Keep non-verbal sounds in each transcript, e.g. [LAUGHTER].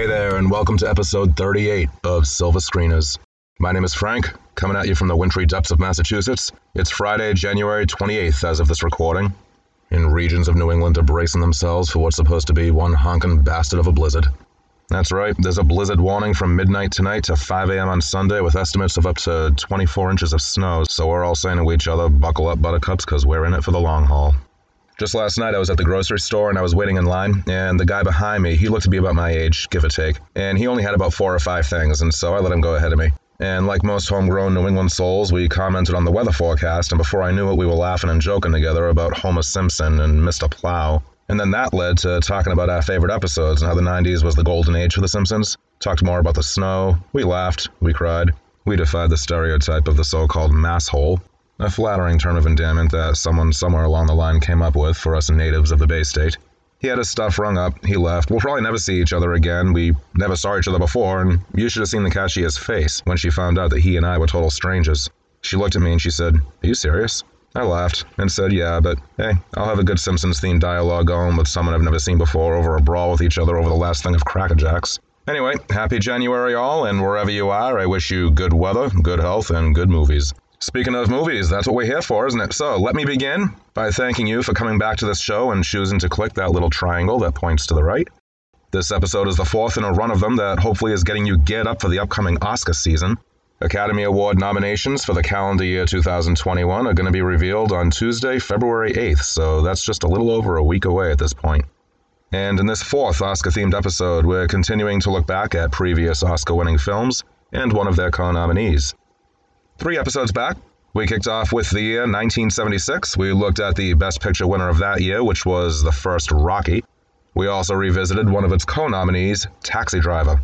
Hey there, and welcome to episode 38 of Silver Screeners. My name is Frank, coming at you from the wintry depths of Massachusetts. It's Friday, January 28th, as of this recording. in regions of New England are bracing themselves for what's supposed to be one honking bastard of a blizzard. That's right, there's a blizzard warning from midnight tonight to 5 a.m. on Sunday with estimates of up to 24 inches of snow, so we're all saying to each other, buckle up, buttercups, because we're in it for the long haul. Just last night, I was at the grocery store and I was waiting in line, and the guy behind me, he looked to be about my age, give or take, and he only had about four or five things, and so I let him go ahead of me. And like most homegrown New England souls, we commented on the weather forecast, and before I knew it, we were laughing and joking together about Homer Simpson and Mr. Plow. And then that led to talking about our favorite episodes and how the 90s was the golden age for The Simpsons. Talked more about the snow. We laughed. We cried. We defied the stereotype of the so called masshole a flattering term of endearment that someone somewhere along the line came up with for us natives of the Bay State. He had his stuff rung up, he left. We'll probably never see each other again. We never saw each other before, and you should have seen the cashier's face when she found out that he and I were total strangers. She looked at me and she said, Are you serious? I laughed and said, Yeah, but hey, I'll have a good Simpsons themed dialogue going with someone I've never seen before over a brawl with each other over the last thing of Cracker Jacks. Anyway, happy January, all, and wherever you are, I wish you good weather, good health, and good movies. Speaking of movies, that's what we're here for, isn't it? So let me begin by thanking you for coming back to this show and choosing to click that little triangle that points to the right. This episode is the fourth in a run of them that hopefully is getting you geared up for the upcoming Oscar season. Academy Award nominations for the calendar year 2021 are going to be revealed on Tuesday, February 8th, so that's just a little over a week away at this point. And in this fourth Oscar themed episode, we're continuing to look back at previous Oscar winning films and one of their co nominees. Three episodes back, we kicked off with the year 1976. We looked at the Best Picture winner of that year, which was the first Rocky. We also revisited one of its co nominees, Taxi Driver.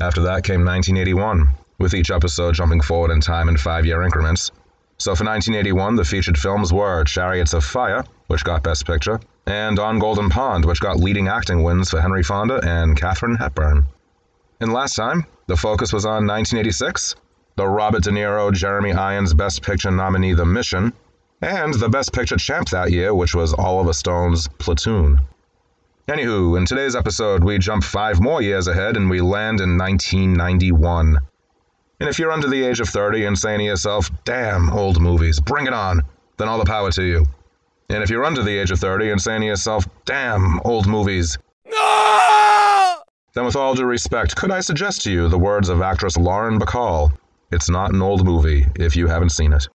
After that came 1981, with each episode jumping forward in time in five year increments. So for 1981, the featured films were Chariots of Fire, which got Best Picture, and On Golden Pond, which got leading acting wins for Henry Fonda and Katharine Hepburn. And last time, the focus was on 1986, the Robert De Niro Jeremy Irons Best Picture nominee The Mission, and the Best Picture champ that year, which was Oliver Stone's Platoon. Anywho, in today's episode, we jump five more years ahead and we land in 1991. And if you're under the age of 30 and saying to yourself, damn, old movies, bring it on, then all the power to you. And if you're under the age of 30 and saying to yourself, damn, old movies, then with all due respect, could I suggest to you the words of actress Lauren Bacall, it's not an old movie if you haven't seen it.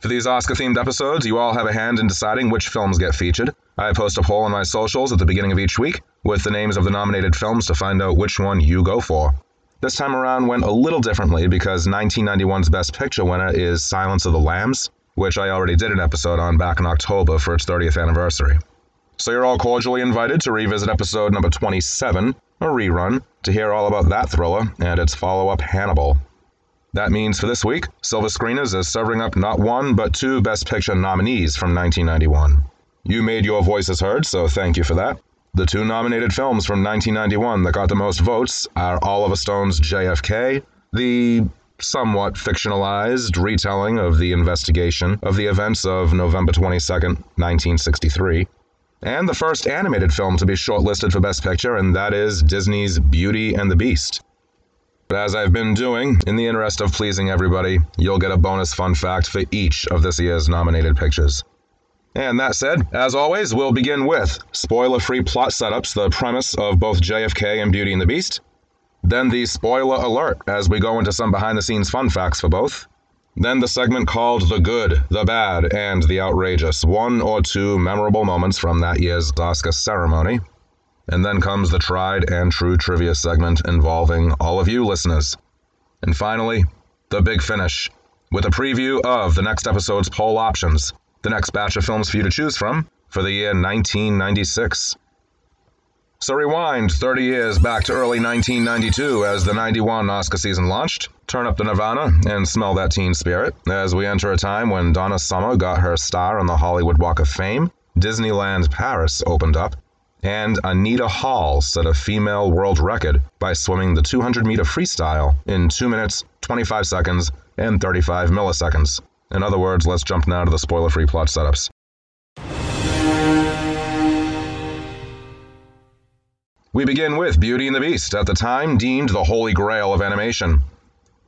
For these Oscar themed episodes, you all have a hand in deciding which films get featured. I post a poll on my socials at the beginning of each week with the names of the nominated films to find out which one you go for. This time around went a little differently because 1991's Best Picture winner is Silence of the Lambs, which I already did an episode on back in October for its 30th anniversary. So you're all cordially invited to revisit episode number 27, a rerun, to hear all about that thriller and its follow up Hannibal. That means for this week, Silver Screeners is serving up not one but two Best Picture nominees from 1991. You made your voices heard, so thank you for that. The two nominated films from 1991 that got the most votes are Oliver Stone's JFK, the somewhat fictionalized retelling of the investigation of the events of November 22, 1963, and the first animated film to be shortlisted for Best Picture, and that is Disney's Beauty and the Beast. But as I've been doing, in the interest of pleasing everybody, you'll get a bonus fun fact for each of this year's nominated pictures. And that said, as always, we'll begin with spoiler free plot setups, the premise of both JFK and Beauty and the Beast. Then the spoiler alert as we go into some behind the scenes fun facts for both. Then the segment called The Good, The Bad, and The Outrageous, one or two memorable moments from that year's Oscar ceremony. And then comes the tried and true trivia segment involving all of you listeners. And finally, the big finish, with a preview of the next episode's poll options, the next batch of films for you to choose from for the year 1996. So rewind 30 years back to early 1992 as the 91 Oscar season launched. Turn up the Nirvana and smell that teen spirit as we enter a time when Donna Summer got her star on the Hollywood Walk of Fame, Disneyland Paris opened up, and Anita Nall set a female world record by swimming the 200 meter freestyle in 2 minutes, 25 seconds, and 35 milliseconds. In other words, let's jump now to the spoiler free plot setups. We begin with Beauty and the Beast, at the time deemed the holy grail of animation.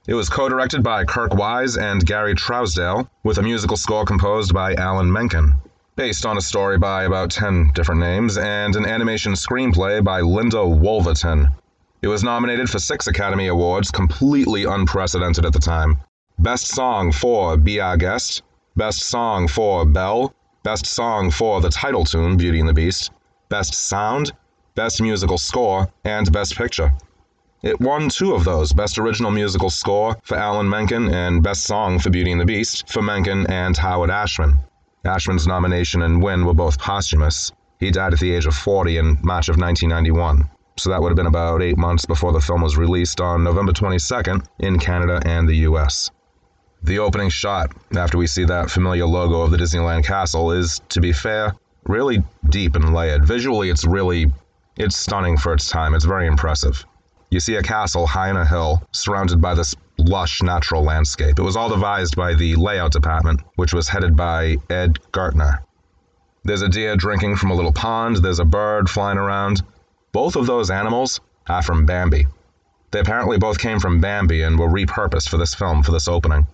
It was co directed by Kirk Wise and Gary Trousdale, with a musical score composed by Alan Menken, based on a story by about 10 different names, and an animation screenplay by Linda Woolverton. It was nominated for six Academy Awards, completely unprecedented at the time. Best Song for Be Our Guest, Best Song for Belle, Best Song for the title tune, Beauty and the Beast, Best Sound, Best Musical Score, and Best Picture. It won two of those Best Original Musical Score for Alan Menken and Best Song for Beauty and the Beast for Menken and Howard Ashman. Ashman's nomination and win were both posthumous. He died at the age of 40 in March of 1991, so that would have been about eight months before the film was released on November 22nd in Canada and the US. The opening shot, after we see that familiar logo of the Disneyland castle, is, to be fair, really deep and layered. Visually, it's really, it's stunning for its time. It's very impressive. You see a castle high in a hill, surrounded by this lush natural landscape. It was all devised by the layout department, which was headed by Ed Ghertner. There's a deer drinking from a little pond, there's a bird flying around. Both of those animals are from Bambi. They apparently both came from Bambi and were repurposed for this film for this opening.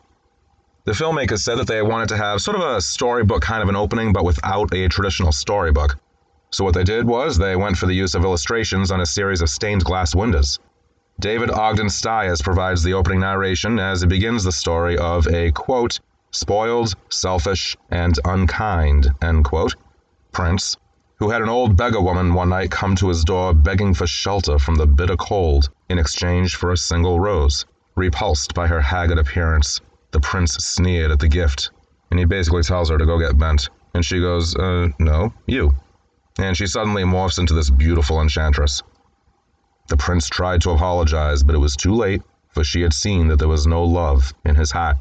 The filmmakers said that they wanted to have sort of a storybook kind of an opening, but without a traditional storybook. So what they did was they went for the use of illustrations on a series of stained glass windows. David Ogden Stiers provides the opening narration as it begins the story of a quote, spoiled, selfish, and unkind, end quote, prince, who had an old beggar woman one night come to his door begging for shelter from the bitter cold in exchange for a single rose. Repulsed by her haggard appearance, the prince sneered at the gift, and he basically tells her to go get bent. And she goes, uh, no, you and she suddenly morphs into this beautiful enchantress. The prince tried to apologize, but it was too late, for she had seen that there was no love in his heart.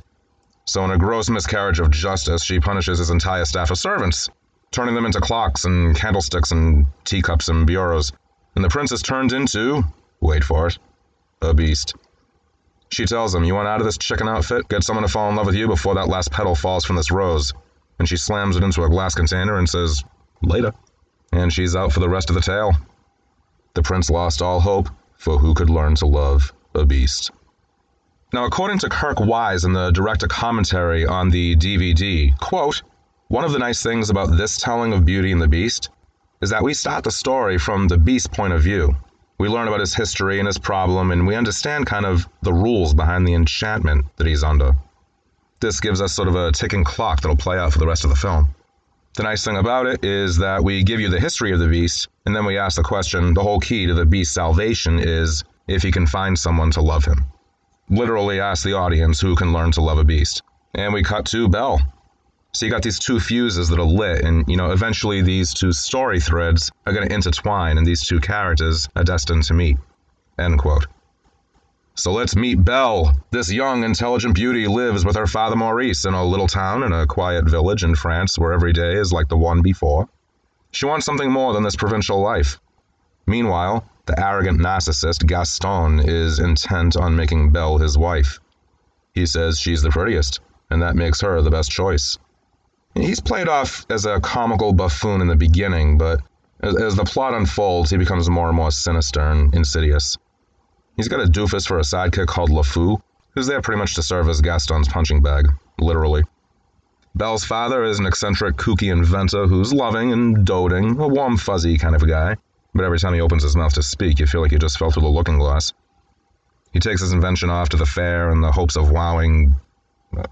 So, in a gross miscarriage of justice, she punishes his entire staff of servants, turning them into clocks and candlesticks and teacups and bureaus. And the prince is turned into, wait for it, a beast. She tells him, You want out of this chicken outfit? Get someone to fall in love with you before that last petal falls from this rose. And she slams it into a glass container and says, Later and she's out for the rest of the tale. The prince lost all hope, for who could learn to love a beast? Now, according to Kirk Wise in the director commentary on the DVD, quote, one of the nice things about this telling of Beauty and the Beast is that we start the story from the beast's point of view. We learn about his history and his problem, and we understand kind of the rules behind the enchantment that he's under. This gives us sort of a ticking clock that'll play out for the rest of the film. The nice thing about it is that we give you the history of the beast, and then we ask the question the whole key to the beast's salvation is if he can find someone to love him. Literally ask the audience who can learn to love a beast. And we cut to Belle. So you got these two fuses that are lit, and you know, eventually these two story threads are going to intertwine, and these two characters are destined to meet. End quote. So let's meet Belle. This young, intelligent beauty lives with her father Maurice in a little town in a quiet village in France where every day is like the one before. She wants something more than this provincial life. Meanwhile, the arrogant narcissist Gaston is intent on making Belle his wife. He says she's the prettiest, and that makes her the best choice. He's played off as a comical buffoon in the beginning, but as, the plot unfolds, he becomes more and more sinister and insidious. He's got a doofus for a sidekick called LeFou, who's there pretty much to serve as Gaston's punching bag, literally. Belle's father is an eccentric, kooky inventor who's loving and doting, a warm, fuzzy kind of a guy. But every time he opens his mouth to speak, you feel like he just fell through the looking glass. He takes his invention off to the fair in the hopes of wowing.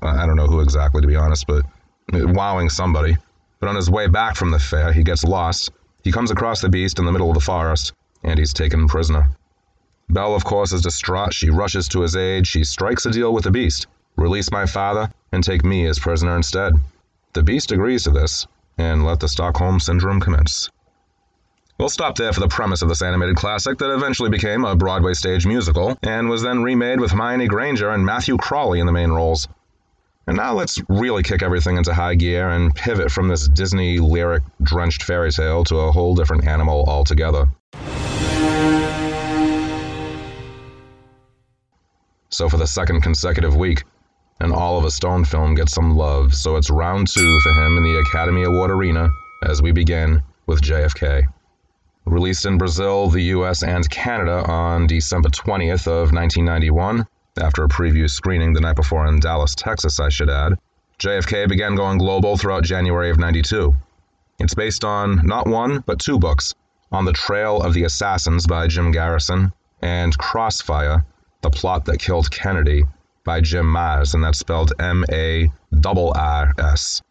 I don't know who exactly, to be honest, but wowing somebody. But on his way back from the fair, he gets lost. He comes across the beast in the middle of the forest, and he's taken prisoner. Belle, of course, is distraught. She rushes to his aid. She strikes a deal with the beast release my father and take me as prisoner instead. The beast agrees to this, and let the Stockholm Syndrome commence. We'll stop there for the premise of this animated classic that eventually became a Broadway stage musical and was then remade with Hermione Granger and Matthew Crawley in the main roles. And now let's really kick everything into high gear and pivot from this Disney lyric drenched fairy tale to a whole different animal altogether. So for the second consecutive week, an Oliver Stone film gets some love, so it's round two for him in the Academy Award arena as we begin with JFK. Released in Brazil, the US, and Canada on December 20th of 1991, after a preview screening the night before in Dallas, Texas, I should add, JFK began going global throughout January of 92. It's based on not one, but two books On the Trail of the Assassins by Jim Garrison and Crossfire The Plot That Killed Kennedy by Jim Marrs, and that's spelled M A R S.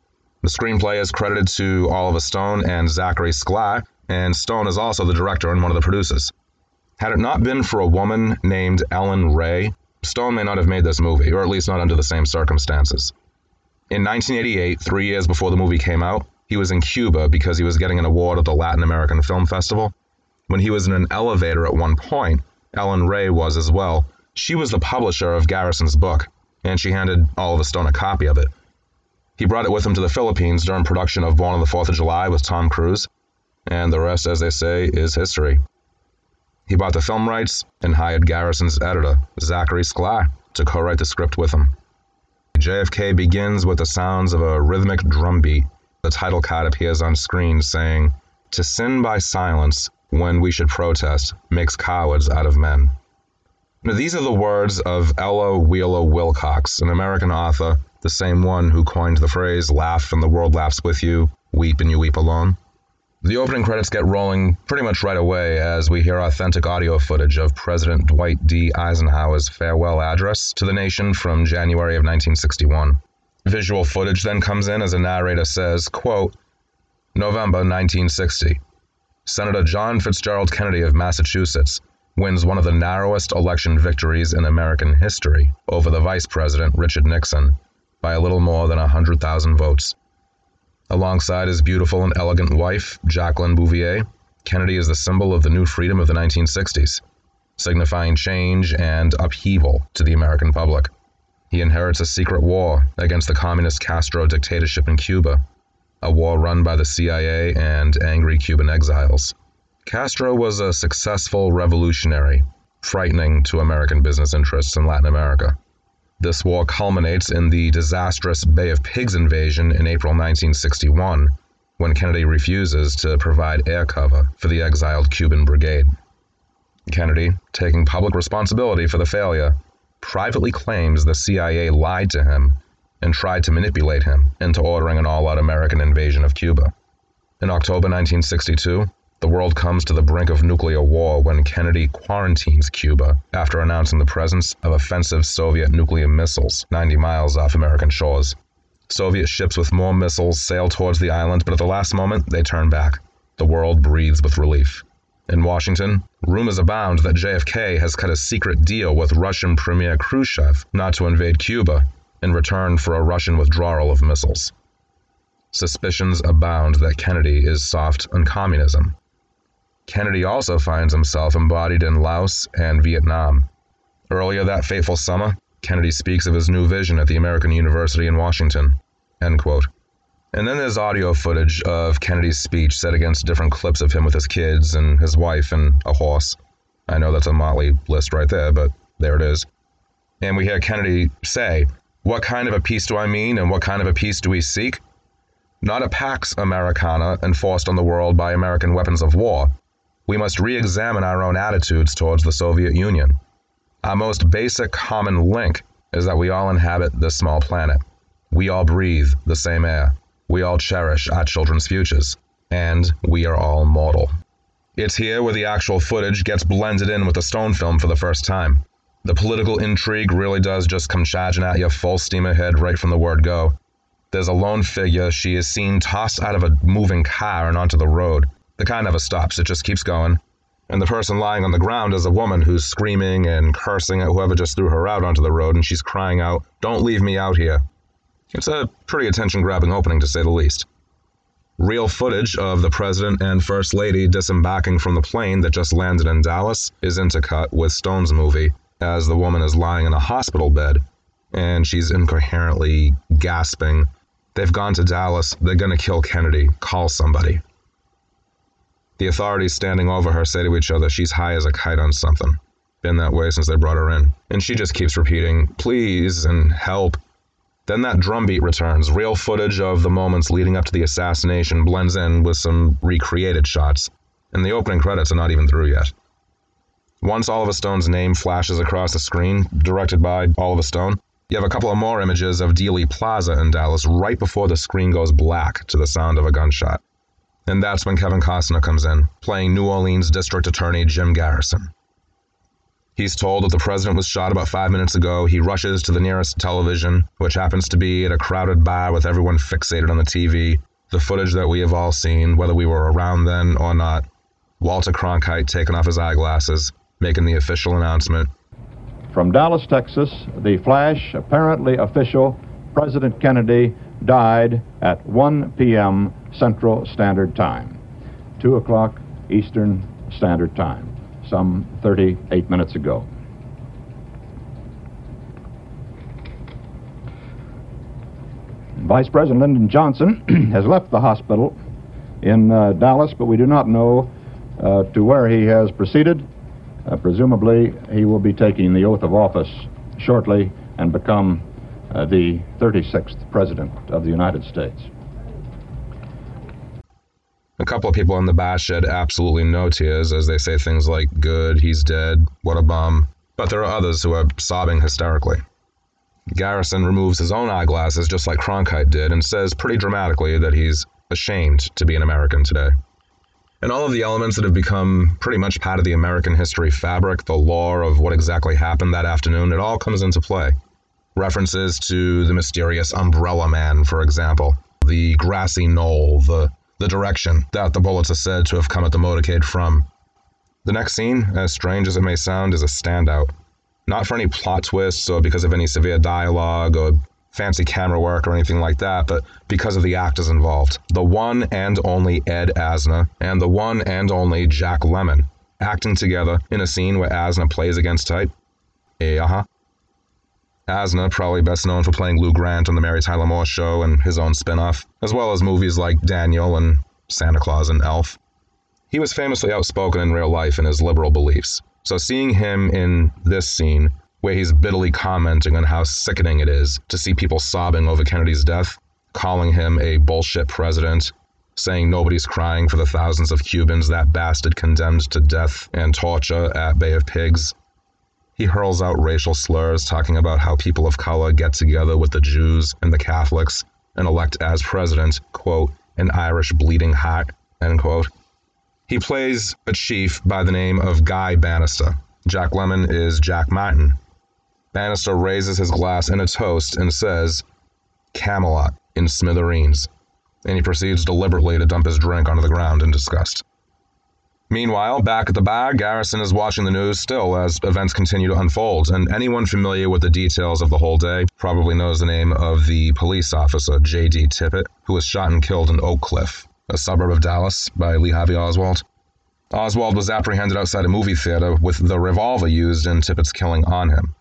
The screenplay is credited to Oliver Stone and Zachary Sklar, and Stone is also the director and one of the producers. Had it not been for a woman named Ellen Ray, Stone may not have made this movie, or at least not under the same circumstances. In 1988, three years before the movie came out, he was in Cuba because he was getting an award at the Latin American Film Festival. When he was in an elevator at one point, Ellen Ray was as well. She was the publisher of Garrison's book, and she handed Oliver Stone a copy of it. He brought it with him to the Philippines during production of Born on the Fourth of July with Tom Cruise, and the rest, as they say, is history. He bought the film rights and hired Garrison's editor, Zachary Sklar, to co write the script with him. JFK begins with the sounds of a rhythmic drum beat. The title card appears on screen saying, To sin by silence when we should protest makes cowards out of men. Now, these are the words of Ella Wheeler Wilcox, an American author, the same one who coined the phrase laugh and the world laughs with you, weep and you weep alone. The opening credits get rolling pretty much right away as we hear authentic audio footage of President Dwight D. Eisenhower's farewell address to the nation from January of 1961. Visual footage then comes in as a narrator says, quote, November 1960. Senator John Fitzgerald Kennedy of Massachusetts wins one of the narrowest election victories in American history over the Vice President Richard Nixon by a little more than 100,000 votes. Alongside his beautiful and elegant wife, Jacqueline Bouvier, Kennedy is the symbol of the new freedom of the 1960s, signifying change and upheaval to the American public. He inherits a secret war against the communist Castro dictatorship in Cuba, a war run by the CIA and angry Cuban exiles. Castro was a successful revolutionary, frightening to American business interests in Latin America. This war culminates in the disastrous Bay of Pigs invasion in April 1961, when Kennedy refuses to provide air cover for the exiled Cuban brigade. Kennedy, taking public responsibility for the failure, privately claims the CIA lied to him and tried to manipulate him into ordering an all out American invasion of Cuba. In October 1962, the world comes to the brink of nuclear war when Kennedy quarantines Cuba after announcing the presence of offensive Soviet nuclear missiles 90 miles off American shores. Soviet ships with more missiles sail towards the island, but at the last moment, they turn back. The world breathes with relief. In Washington, rumors abound that JFK has cut a secret deal with Russian Premier Khrushchev not to invade Cuba in return for a Russian withdrawal of missiles. Suspicions abound that Kennedy is soft on communism. Kennedy also finds himself embodied in Laos and Vietnam. Earlier that fateful summer, Kennedy speaks of his new vision at the American University in Washington. End quote. And then there's audio footage of Kennedy's speech set against different clips of him with his kids and his wife and a horse. I know that's a motley list right there, but there it is. And we hear Kennedy say, What kind of a peace do I mean, and what kind of a peace do we seek? Not a Pax Americana enforced on the world by American weapons of war, we must re examine our own attitudes towards the Soviet Union. Our most basic common link is that we all inhabit this small planet. We all breathe the same air. We all cherish our children's futures. And we are all mortal. It's here where the actual footage gets blended in with the Stone film for the first time. The political intrigue really does just come charging at you full steam ahead right from the word go. There's a lone figure. She is seen tossed out of a moving car and onto the road. The car never stops, it just keeps going. And the person lying on the ground is a woman who's screaming and cursing at whoever just threw her out onto the road, and she's crying out, Don't leave me out here. It's a pretty attention grabbing opening, to say the least. Real footage of the President and First Lady disembarking from the plane that just landed in Dallas is intercut with Stone's movie, as the woman is lying in a hospital bed and she's incoherently gasping. They've gone to Dallas. They're to kill Kennedy. Call somebody. The authorities standing over her say to each other, She's high as a kite on something. Been that way since they brought her in. And she just keeps repeating, Please and help. Then that drumbeat returns. Real footage of the moments leading up to the assassination blends in with some recreated shots. and the opening credits are not even through yet. Once Oliver Stone's name flashes across the screen, directed by Oliver Stone, you have a couple of more images of Dealey Plaza in Dallas right before the screen goes black to the sound of a gunshot. And that's when Kevin Costner comes in, playing New Orleans District Attorney Jim Garrison. He's told that the president was shot about five minutes ago. He rushes to the nearest television, which happens to be at a crowded bar with everyone fixated on the TV. The footage that we have all seen, whether we were around then or not. Walter Cronkite taking off his eyeglasses, making the official announcement. From Dallas, Texas, the flash, apparently official, President Kennedy died at 1 p.m. Central Standard Time, 2 o'clock Eastern Standard Time some 38 minutes ago. Vice President Lyndon Johnson [CLEARS THROAT] has left the hospital in uh, Dallas, but we do not know uh, to where he has proceeded. Uh, presumably, he will be taking the oath of office shortly and become uh, the 36th President of the United States. A couple of people in the bash shed absolutely no tears as they say things like, Good, he's dead, what a bum. But there are others who are sobbing hysterically. Garrison removes his own eyeglasses just like Cronkite did and says pretty dramatically that he's ashamed to be an American today. And all of the elements that have become pretty much part of the American history fabric, the lore of what exactly happened that afternoon, it all comes into play. References to the mysterious Umbrella Man, for example, the grassy knoll, the the direction that the bullets are said to have come at the motorcade from. The next scene, as strange as it may sound, is a standout. Not for any plot twists or because of any severe dialogue or fancy camera work or anything like that, but because of the actors involved. The one and only Ed Asner and the one and only Jack Lemmon acting together in a scene where Asner plays against type. Eh, uh huh. Asner, probably best known for playing Lou Grant on The Mary Tyler Moore Show and his own spin off, as well as movies like Daniel and Santa Claus and Elf. He was famously outspoken in real life in his liberal beliefs, so seeing him in this scene, where he's bitterly commenting on how sickening it is to see people sobbing over Kennedy's death, calling him a bullshit president, saying nobody's crying for the thousands of Cubans that bastard condemned to death and torture at Bay of Pigs, he hurls out racial slurs, talking about how people of color get together with the Jews and the Catholics and elect as president, quote, an Irish bleeding heart, end quote. He plays a chief by the name of Guy Banister. Jack Lemmon is Jack Martin. Banister raises his glass in a toast and says, Camelot in smithereens, and he proceeds deliberately to dump his drink onto the ground in disgust. Meanwhile, back at the bar, Garrison is watching the news still as events continue to unfold, and anyone familiar with the details of the whole day probably knows the name of the police officer, J.D. Tippit, who was shot and killed in Oak Cliff, a suburb of Dallas, by Lee Harvey Oswald. Oswald was apprehended outside a movie theater with the revolver used in Tippit's killing on him.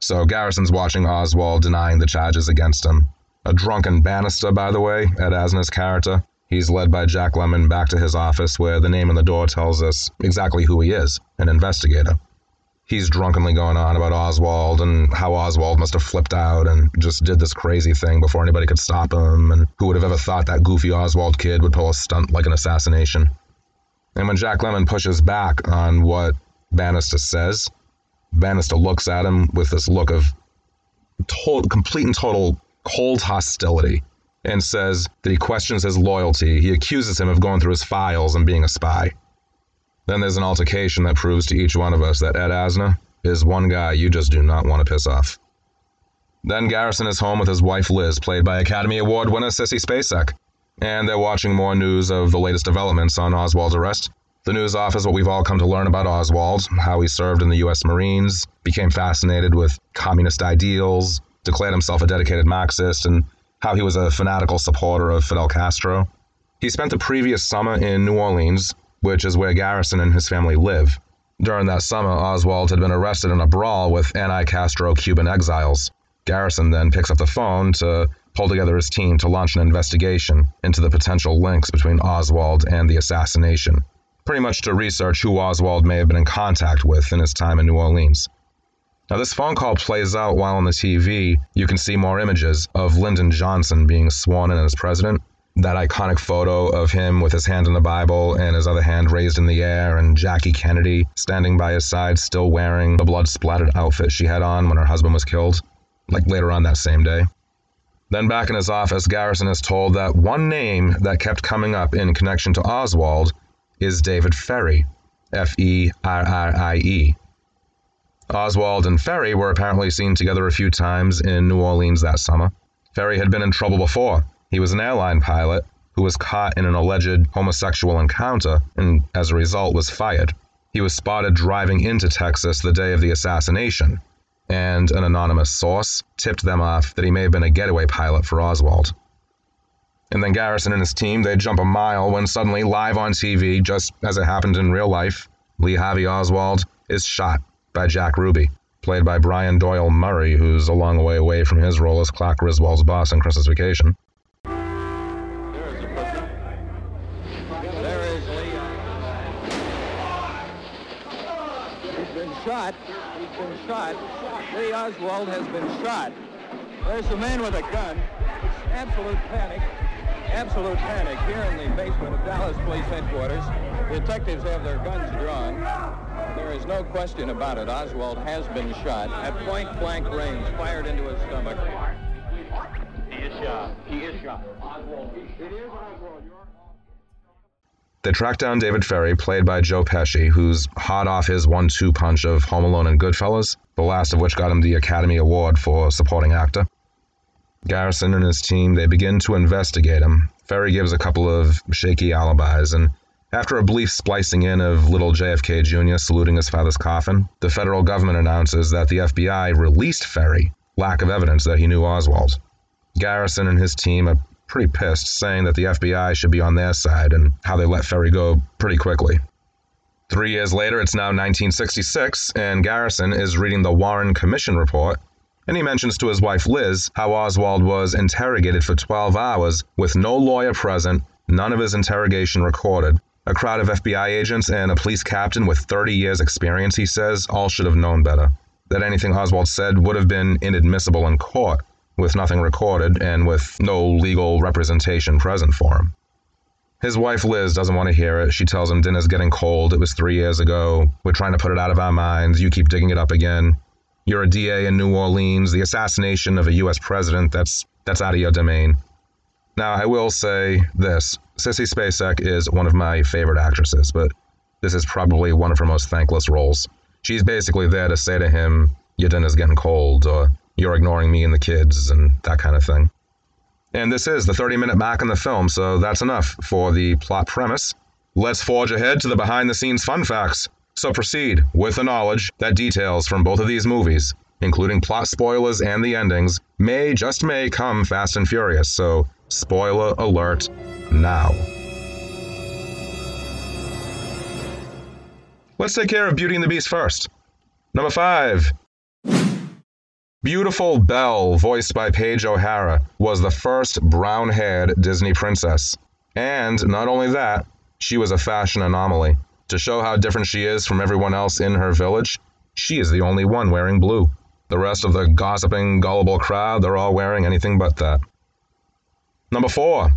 So Garrison's watching Oswald denying the charges against him. A drunken banister, by the way, Ed Asner's character, He's led by Jack Lemmon back to his office, where the name on the door tells us exactly who he is an investigator. He's drunkenly going on about Oswald and how Oswald must have flipped out and just did this crazy thing before anybody could stop him, and who would have ever thought that goofy Oswald kid would pull a stunt like an assassination. And when Jack Lemmon pushes back on what Banister says, Banister looks at him with this look of total, complete and total cold hostility and says that he questions his loyalty. He accuses him of going through his files and being a spy. Then there's an altercation that proves to each one of us that Ed Asner is one guy you just do not want to piss off. Then Garrison is home with his wife Liz, played by Academy Award winner Sissy Spacek, and they're watching more news of the latest developments on Oswald's arrest. The news offers what we've all come to learn about Oswald, how he served in the U.S. Marines, became fascinated with communist ideals, declared himself a dedicated Marxist, and how he was a fanatical supporter of Fidel Castro. He spent the previous summer in New Orleans, which is where Garrison and his family live. During that summer, Oswald had been arrested in a brawl with anti Castro Cuban exiles. Garrison then picks up the phone to pull together his team to launch an investigation into the potential links between Oswald and the assassination, pretty much to research who Oswald may have been in contact with in his time in New Orleans. Now, this phone call plays out while on the TV, you can see more images of Lyndon Johnson being sworn in as president. that iconic photo of him with his hand in the Bible and his other hand raised in the air, and Jackie Kennedy standing by his side, still wearing the blood splattered outfit she had on when her husband was killed, like later on that same day. Then back in his office, Garrison is told that one name that kept coming up in connection to Oswald is David Ferrie, F E R R I E. Oswald and Ferrie were apparently seen together a few times in New Orleans that summer. Ferrie had been in trouble before. He was an airline pilot who was caught in an alleged homosexual encounter and, as a result, was fired. He was spotted driving into Texas the day of the assassination, and an anonymous source tipped them off that he may have been a getaway pilot for Oswald. And then Garrison and his team, they'd jump a mile when suddenly, live on TV, just as it happened in real life, Lee Harvey Oswald is shot by Jack Ruby, played by Brian Doyle Murray, who's a long way away from his role as Clark Griswold's boss in Christmas Vacation. Shot. He's been shot. Lee Oswald has been shot. There's a man with a gun. It's absolute panic. Absolute panic here in the basement of Dallas Police Headquarters. Detectives have their guns drawn. There is no question about it. Oswald has been shot at point-blank range, fired into his stomach. He is shot. He is shot. Oswald. It is Oswald. They track down David Ferrie, played by Joe Pesci, who's hot off his one two punch of Home Alone and Goodfellas, the last of which got him the Academy Award for supporting actor. Garrison and his team, they begin to investigate him. Ferrie gives a couple of shaky alibis, and after a brief splicing in of little JFK Jr. saluting his father's coffin, the federal government announces that the FBI released Ferrie, lack of evidence that he knew Oswald. Garrison and his team are pretty pissed, saying that the FBI should be on their side and how they let Ferrie go pretty quickly. Three years later, it's now 1966, and Garrison is reading the Warren Commission report, and he mentions to his wife Liz how Oswald was interrogated for 12 hours with no lawyer present, none of his interrogation recorded. A crowd of FBI agents and a police captain with 30 years' experience, he says, all should have known better. That anything Oswald said would have been inadmissible in court with nothing recorded and with no legal representation present for him. His wife Liz doesn't want to hear it. She tells him dinner's getting cold. It was three years ago. We're trying to put it out of our minds. You keep digging it up again. You're a DA in New Orleans. The assassination of a U.S. president, that's, that's out of your domain. Now, I will say this Sissy Spacek is one of my favorite actresses, but this is probably one of her most thankless roles. She's basically there to say to him, Your dinner's getting cold, or you're ignoring me and the kids and that kind of thing. And this is the 30 minute mark in the film, so that's enough for the plot premise. Let's forge ahead to the behind the scenes fun facts. So proceed with the knowledge that details from both of these movies, including plot spoilers and the endings, may just may come fast and furious, so spoiler alert now. Let's take care of Beauty and the Beast first. Number 5. Beautiful Belle, voiced by Paige O'Hara, was the first brown haired Disney princess. And not only that, she was a fashion anomaly. To show how different she is from everyone else in her village, she is the only one wearing blue. The rest of the gossiping, gullible crowd, they're all wearing anything but that. Number four.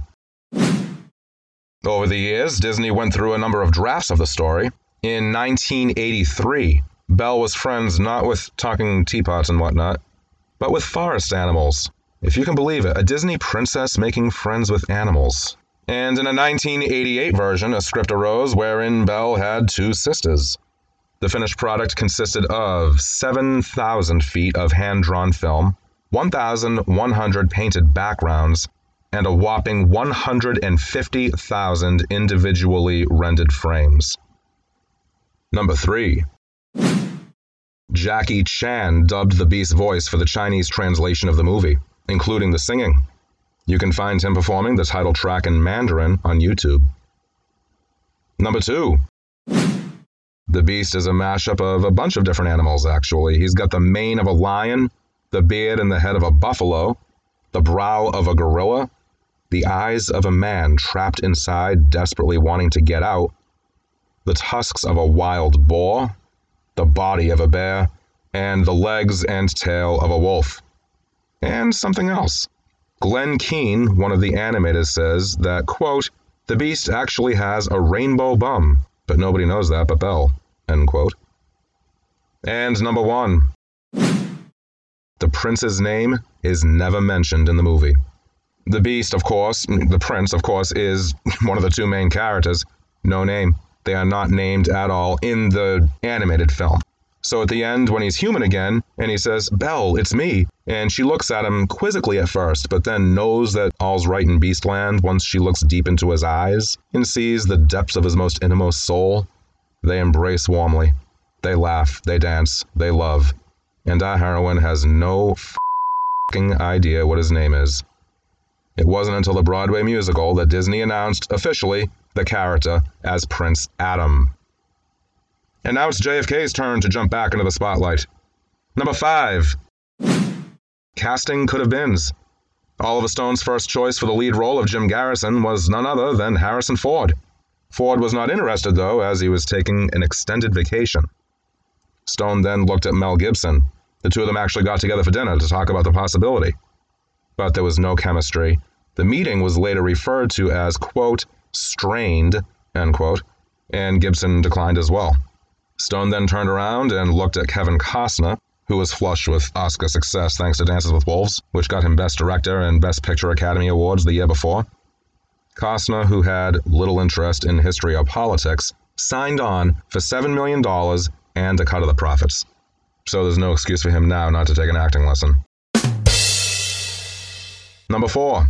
Over the years, Disney went through a number of drafts of the story. In 1983, Belle was friends not with talking teapots and whatnot, but with forest animals. If you can believe it, a Disney princess making friends with animals. And in a 1988 version, a script arose wherein Belle had two sisters. The finished product consisted of 7,000 feet of hand drawn film, 1,100 painted backgrounds, and a whopping 150,000 individually rendered frames. Number 3. Jackie Chan dubbed the Beast's voice for the Chinese translation of the movie, including the singing. You can find him performing the title track in Mandarin on YouTube. Number two. The Beast is a mashup of a bunch of different animals, actually. He's got the mane of a lion, the beard and the head of a buffalo, the brow of a gorilla, the eyes of a man trapped inside, desperately wanting to get out, the tusks of a wild boar, the body of a bear, and the legs and tail of a wolf. And something else. Glenn Keane, one of the animators, says that, quote, the beast actually has a rainbow bum, but nobody knows that but Belle, end quote. And number one, the prince's name is never mentioned in the movie. The beast, of course, the prince, of course, is [LAUGHS] one of the two main characters. No name. They are not named at all in the animated film. So at the end, when he's human again, and he says, Belle, it's me, and she looks at him quizzically at first, but then knows that all's right in Beastland once she looks deep into his eyes and sees the depths of his most innermost soul, they embrace warmly. They laugh, they dance, they love. And our heroine has no fing idea what his name is. It wasn't until the Broadway musical that Disney announced officially the character as Prince Adam. And now it's JFK's turn to jump back into the spotlight. Number five. Casting could have beens. Oliver Stone's first choice for the lead role of Jim Garrison was none other than Harrison Ford. Ford was not interested, though, as he was taking an extended vacation. Stone then looked at Mel Gibson. The two of them actually got together for dinner to talk about the possibility. But there was no chemistry. The meeting was later referred to as, quote, strained, end quote, and Gibson declined as well. Stone then turned around and looked at Kevin Costner, who was flush with Oscar success thanks to Dances with Wolves, which got him Best Director and Best Picture Academy Awards the year before. Costner, who had little interest in history or politics, signed on for $7 million and a cut of the profits. So there's no excuse for him now not to take an acting lesson. Number four.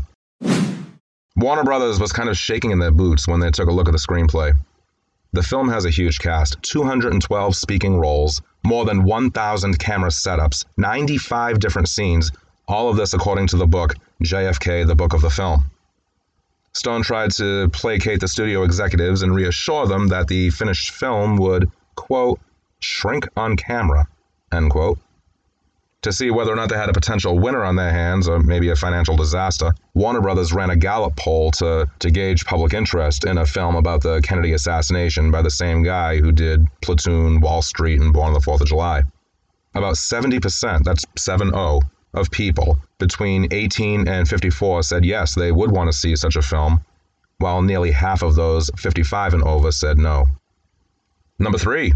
Warner Brothers was kind of shaking in their boots when they took a look at the screenplay. The film has a huge cast 212 speaking roles, more than 1,000 camera setups, 95 different scenes, all of this according to the book JFK, the Book of the Film. Stone tried to placate the studio executives and reassure them that the finished film would, quote, shrink on camera, end quote, to see whether or not they had a potential winner on their hands or maybe a financial disaster, Warner Brothers ran a Gallup poll to, to gauge public interest in a film about the Kennedy assassination by the same guy who did Platoon, Wall Street, and Born on the Fourth of July. About 70%, that's 7 0, of people between 18 and 54 said yes, they would want to see such a film, while nearly half of those 55 and over said no. Number three,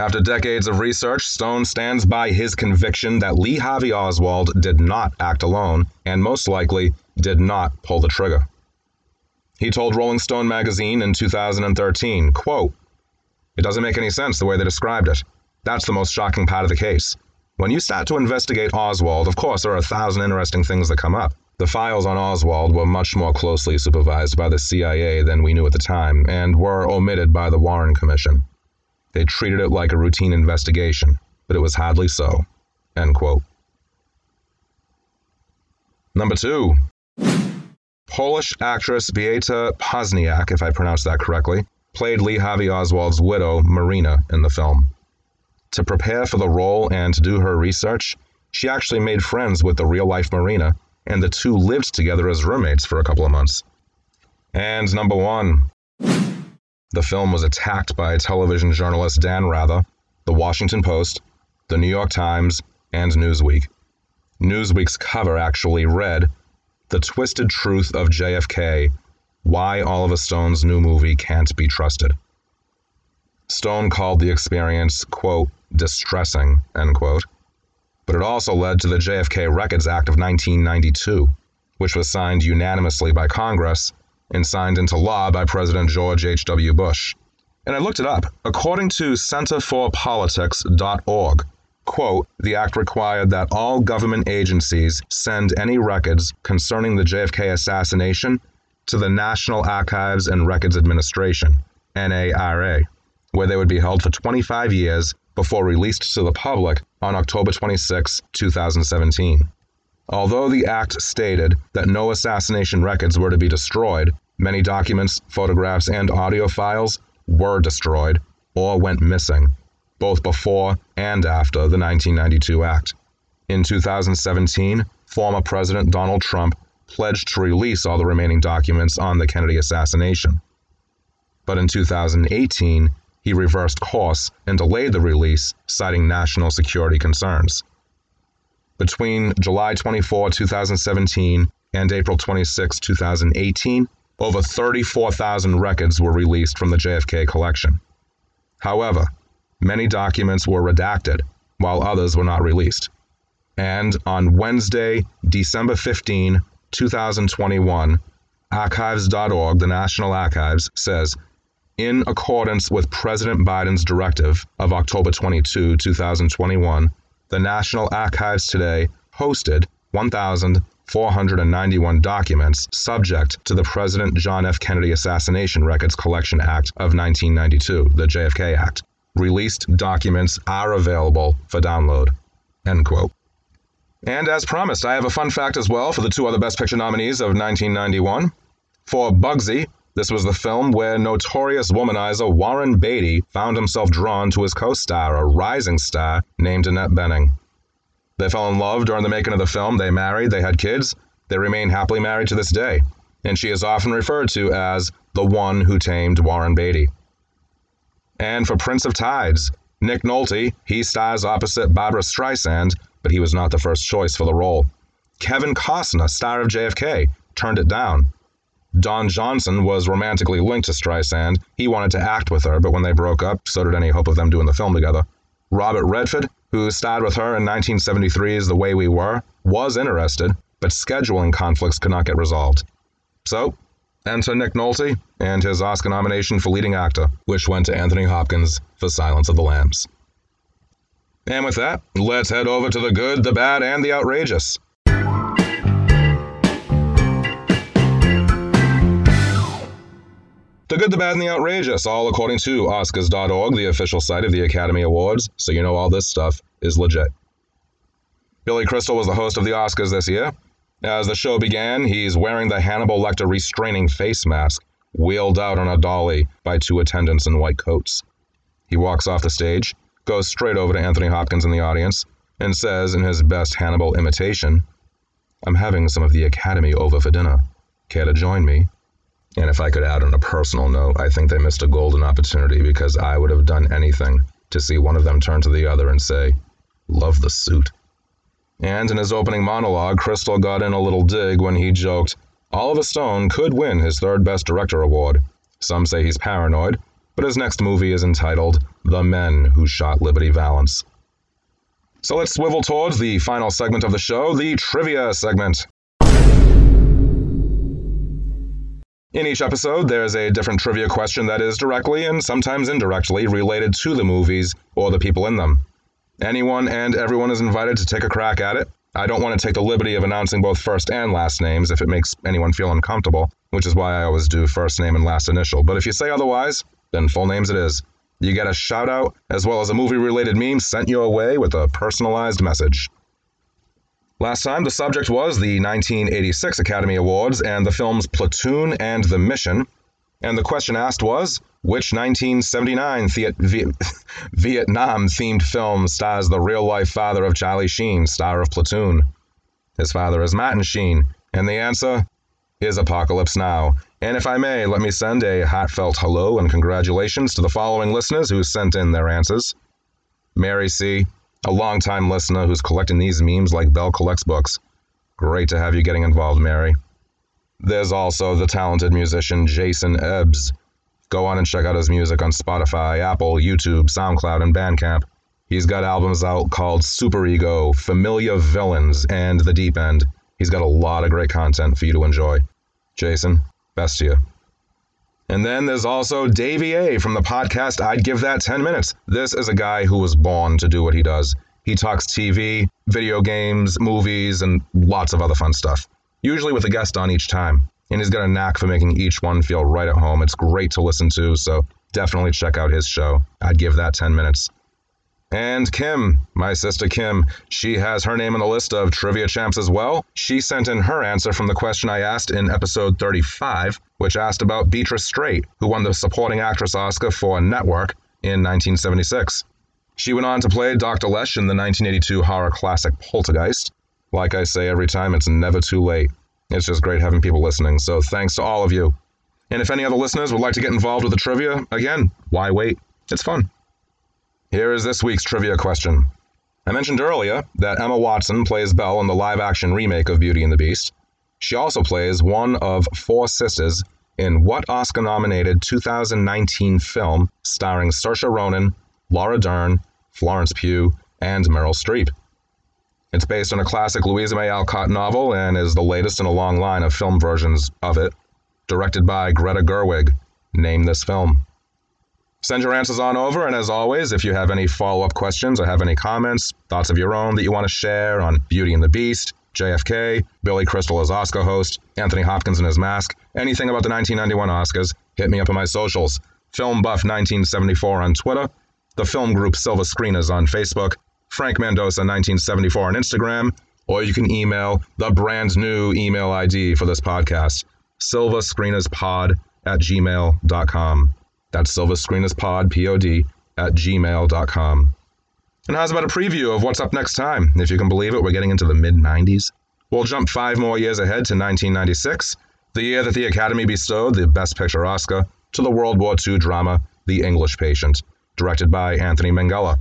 after decades of research, Stone stands by his conviction that Lee Harvey Oswald did not act alone and most likely did not pull the trigger. He told Rolling Stone magazine in 2013, quote, It doesn't make any sense the way they described it. That's the most shocking part of the case. When you start to investigate Oswald, of course, there are a thousand interesting things that come up. The files on Oswald were much more closely supervised by the CIA than we knew at the time, and were omitted by the Warren Commission. They treated it like a routine investigation, but it was hardly so. End quote. Number two. Polish actress Beata Pozniak, if I pronounced that correctly, played Lee Harvey Oswald's widow, Marina, in the film. To prepare for the role and to do her research, she actually made friends with the real life Marina, and the two lived together as roommates for a couple of months. And number one. The film was attacked by television journalist Dan Rather, The Washington Post, The New York Times, and Newsweek. Newsweek's cover actually read, The Twisted Truth of JFK Why Oliver Stone's New Movie Can't Be Trusted. Stone called the experience, quote, distressing, end quote. But it also led to the JFK Records Act of 1992, which was signed unanimously by Congress and signed into law by President George H.W. Bush. And I looked it up. According to centerforpolitics.org, quote, the act required that all government agencies send any records concerning the JFK assassination to the National Archives and Records Administration, NARA, where they would be held for 25 years before released to the public on October 26, 2017. Although the act stated that no assassination records were to be destroyed, many documents, photographs, and audio files were destroyed or went missing, both before and after the 1992 act. In 2017, former President Donald Trump pledged to release all the remaining documents on the Kennedy assassination. But in 2018, he reversed course and delayed the release, citing national security concerns. Between July 24, 2017 and April 26, 2018, over 34,000 records were released from the JFK collection. However, many documents were redacted, while others were not released. And on Wednesday, December 15, 2021, Archives.org, the National Archives, says in accordance with President Biden's directive of October 22, 2021, the National Archives today hosted 1,491 documents subject to the President John F. Kennedy Assassination Records Collection Act of 1992, the JFK Act. Released documents are available for download. End quote. And as promised, I have a fun fact as well for the two other Best Picture nominees of 1991. For Bugsy, this was the film where notorious womanizer Warren Beatty found himself drawn to his co star, a rising star named Annette Bening. They fell in love during the making of the film, they married, they had kids, they remain happily married to this day, and she is often referred to as the one who tamed Warren Beatty. And for Prince of Tides, Nick Nolte, he stars opposite Barbra Streisand, but he was not the first choice for the role. Kevin Costner, star of JFK, turned it down. Don Johnson was romantically linked to Streisand. He wanted to act with her, but when they broke up, so did any hope of them doing the film together. Robert Redford, who starred with her in 1973's The Way We Were, was interested, but scheduling conflicts could not get resolved. So, enter Nick Nolte and his Oscar nomination for leading actor, which went to Anthony Hopkins for Silence of the Lambs. And with that, let's head over to the good, the bad, and the outrageous. The good, the bad, and the outrageous, all according to Oscars.org, the official site of the Academy Awards, so you know all this stuff is legit. Billy Crystal was the host of the Oscars this year. As the show began, he's wearing the Hannibal Lecter restraining face mask, wheeled out on a dolly by two attendants in white coats. He walks off the stage, goes straight over to Anthony Hopkins in the audience, and says in his best Hannibal imitation, I'm having some of the Academy over for dinner. Care to join me? And if I could add on a personal note, I think they missed a golden opportunity because I would have done anything to see one of them turn to the other and say, Love the suit. And in his opening monologue, Crystal got in a little dig when he joked, Oliver Stone could win his third Best Director award. Some say he's paranoid, but his next movie is entitled The Men Who Shot Liberty Valance. So let's swivel towards the final segment of the show, the trivia segment. In each episode, there's a different trivia question that is directly and sometimes indirectly related to the movies or the people in them. Anyone and everyone is invited to take a crack at it. I don't want to take the liberty of announcing both first and last names if it makes anyone feel uncomfortable, which is why I always do first name and last initial. But if you say otherwise, then full names it is. You get a shout out as well as a movie related meme sent your way with a personalized message. Last time, the subject was the 1986 Academy Awards and the films Platoon and The Mission. And the question asked was which 1979 the- [LAUGHS] Vietnam themed film stars the real life father of Charlie Sheen, star of Platoon? His father is Martin Sheen, and the answer is Apocalypse Now. And if I may, let me send a heartfelt hello and congratulations to the following listeners who sent in their answers Mary C., a longtime listener who's collecting these memes like Belle collects books. Great to have you getting involved, Mary. There's also the talented musician Jason Ebbs. Go on and check out his music on Spotify, Apple, YouTube, SoundCloud, and Bandcamp. He's got albums out called Super Ego, Familiar Villains, and The Deep End. He's got a lot of great content for you to enjoy. Jason, best to you. And then there's also Davey A from the podcast I'd Give That 10 Minutes. This is a guy who was born to do what he does. He talks TV, video games, movies, and lots of other fun stuff, usually with a guest on each time. And he's got a knack for making each one feel right at home. It's great to listen to, so definitely check out his show. I'd give that 10 minutes. And Kim, my sister Kim, she has her name on the list of trivia champs as well. She sent in her answer from the question I asked in episode 35, which asked about Beatrice Straight, who won the supporting actress Oscar for Network in 1976. She went on to play Dr. Lesh in the 1982 horror classic Poltergeist. Like I say every time, it's never too late. It's just great having people listening, so thanks to all of you. And if any other listeners would like to get involved with the trivia, again, why wait? It's fun. Here is this week's trivia question I mentioned earlier that Emma Watson plays Belle in the live action remake of Beauty and the Beast. She also plays one of four sisters in what Oscar nominated 2019 film starring Saoirse Ronan, Laura Dern, Florence Pugh, and Meryl Streep. It's based on a classic Louisa May Alcott novel and is the latest in a long line of film versions of it, directed by Greta Gerwig. Name this film. Send your answers on over, and as always, if you have any follow up questions or have any comments, thoughts of your own that you want to share on Beauty and the Beast, JFK, Billy Crystal as Oscar host, Anthony Hopkins in his mask, anything about the 1991 Oscars, hit me up on my socials. Film Buff 1974 on Twitter, the film group Silver Screeners on Facebook, Frank Mendoza 1974 on Instagram, or you can email the brand new email ID for this podcast, silverscreenerspod at gmail.com. That's silverscreenerspod, P-O-D, at gmail.com. And how's about a preview of what's up next time? If you can believe it, we're getting into the mid 90s. We'll jump five more years ahead to 1996, the year that the Academy bestowed the Best Picture Oscar to the World War II drama The English Patient, directed by Anthony Minghella.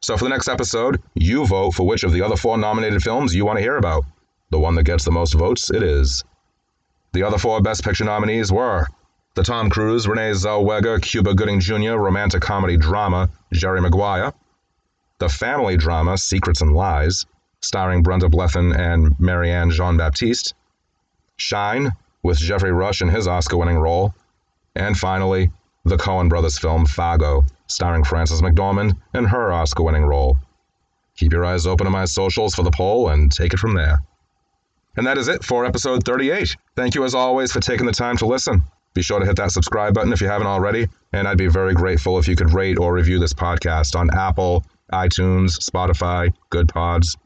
So for the next episode, you vote for which of the other four nominated films you want to hear about. The one that gets the most votes, it is. The other four Best Picture nominees were the Tom Cruise, Renee Zellweger, Cuba Gooding Jr. romantic comedy drama, Jerry Maguire, the family drama Secrets and Lies, starring Brenda Blethyn and Marianne Jean Baptiste, Shine, with Geoffrey Rush in his Oscar winning role, and finally, the Coen brothers film Fargo, starring Frances McDormand in her Oscar winning role. Keep your eyes open on my socials for the poll and take it from there. And that is it for episode 38. Thank you as always for taking the time to listen. Be sure to hit that subscribe button if you haven't already, and I'd be very grateful if you could rate or review this podcast on Apple, iTunes, Spotify, Good Pods,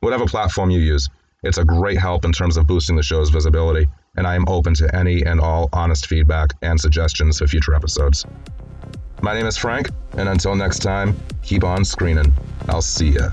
whatever platform you use. It's a great help in terms of boosting the show's visibility, and I am open to any and all honest feedback and suggestions for future episodes. My name is Frank, and until next time, keep on screening. I'll see ya.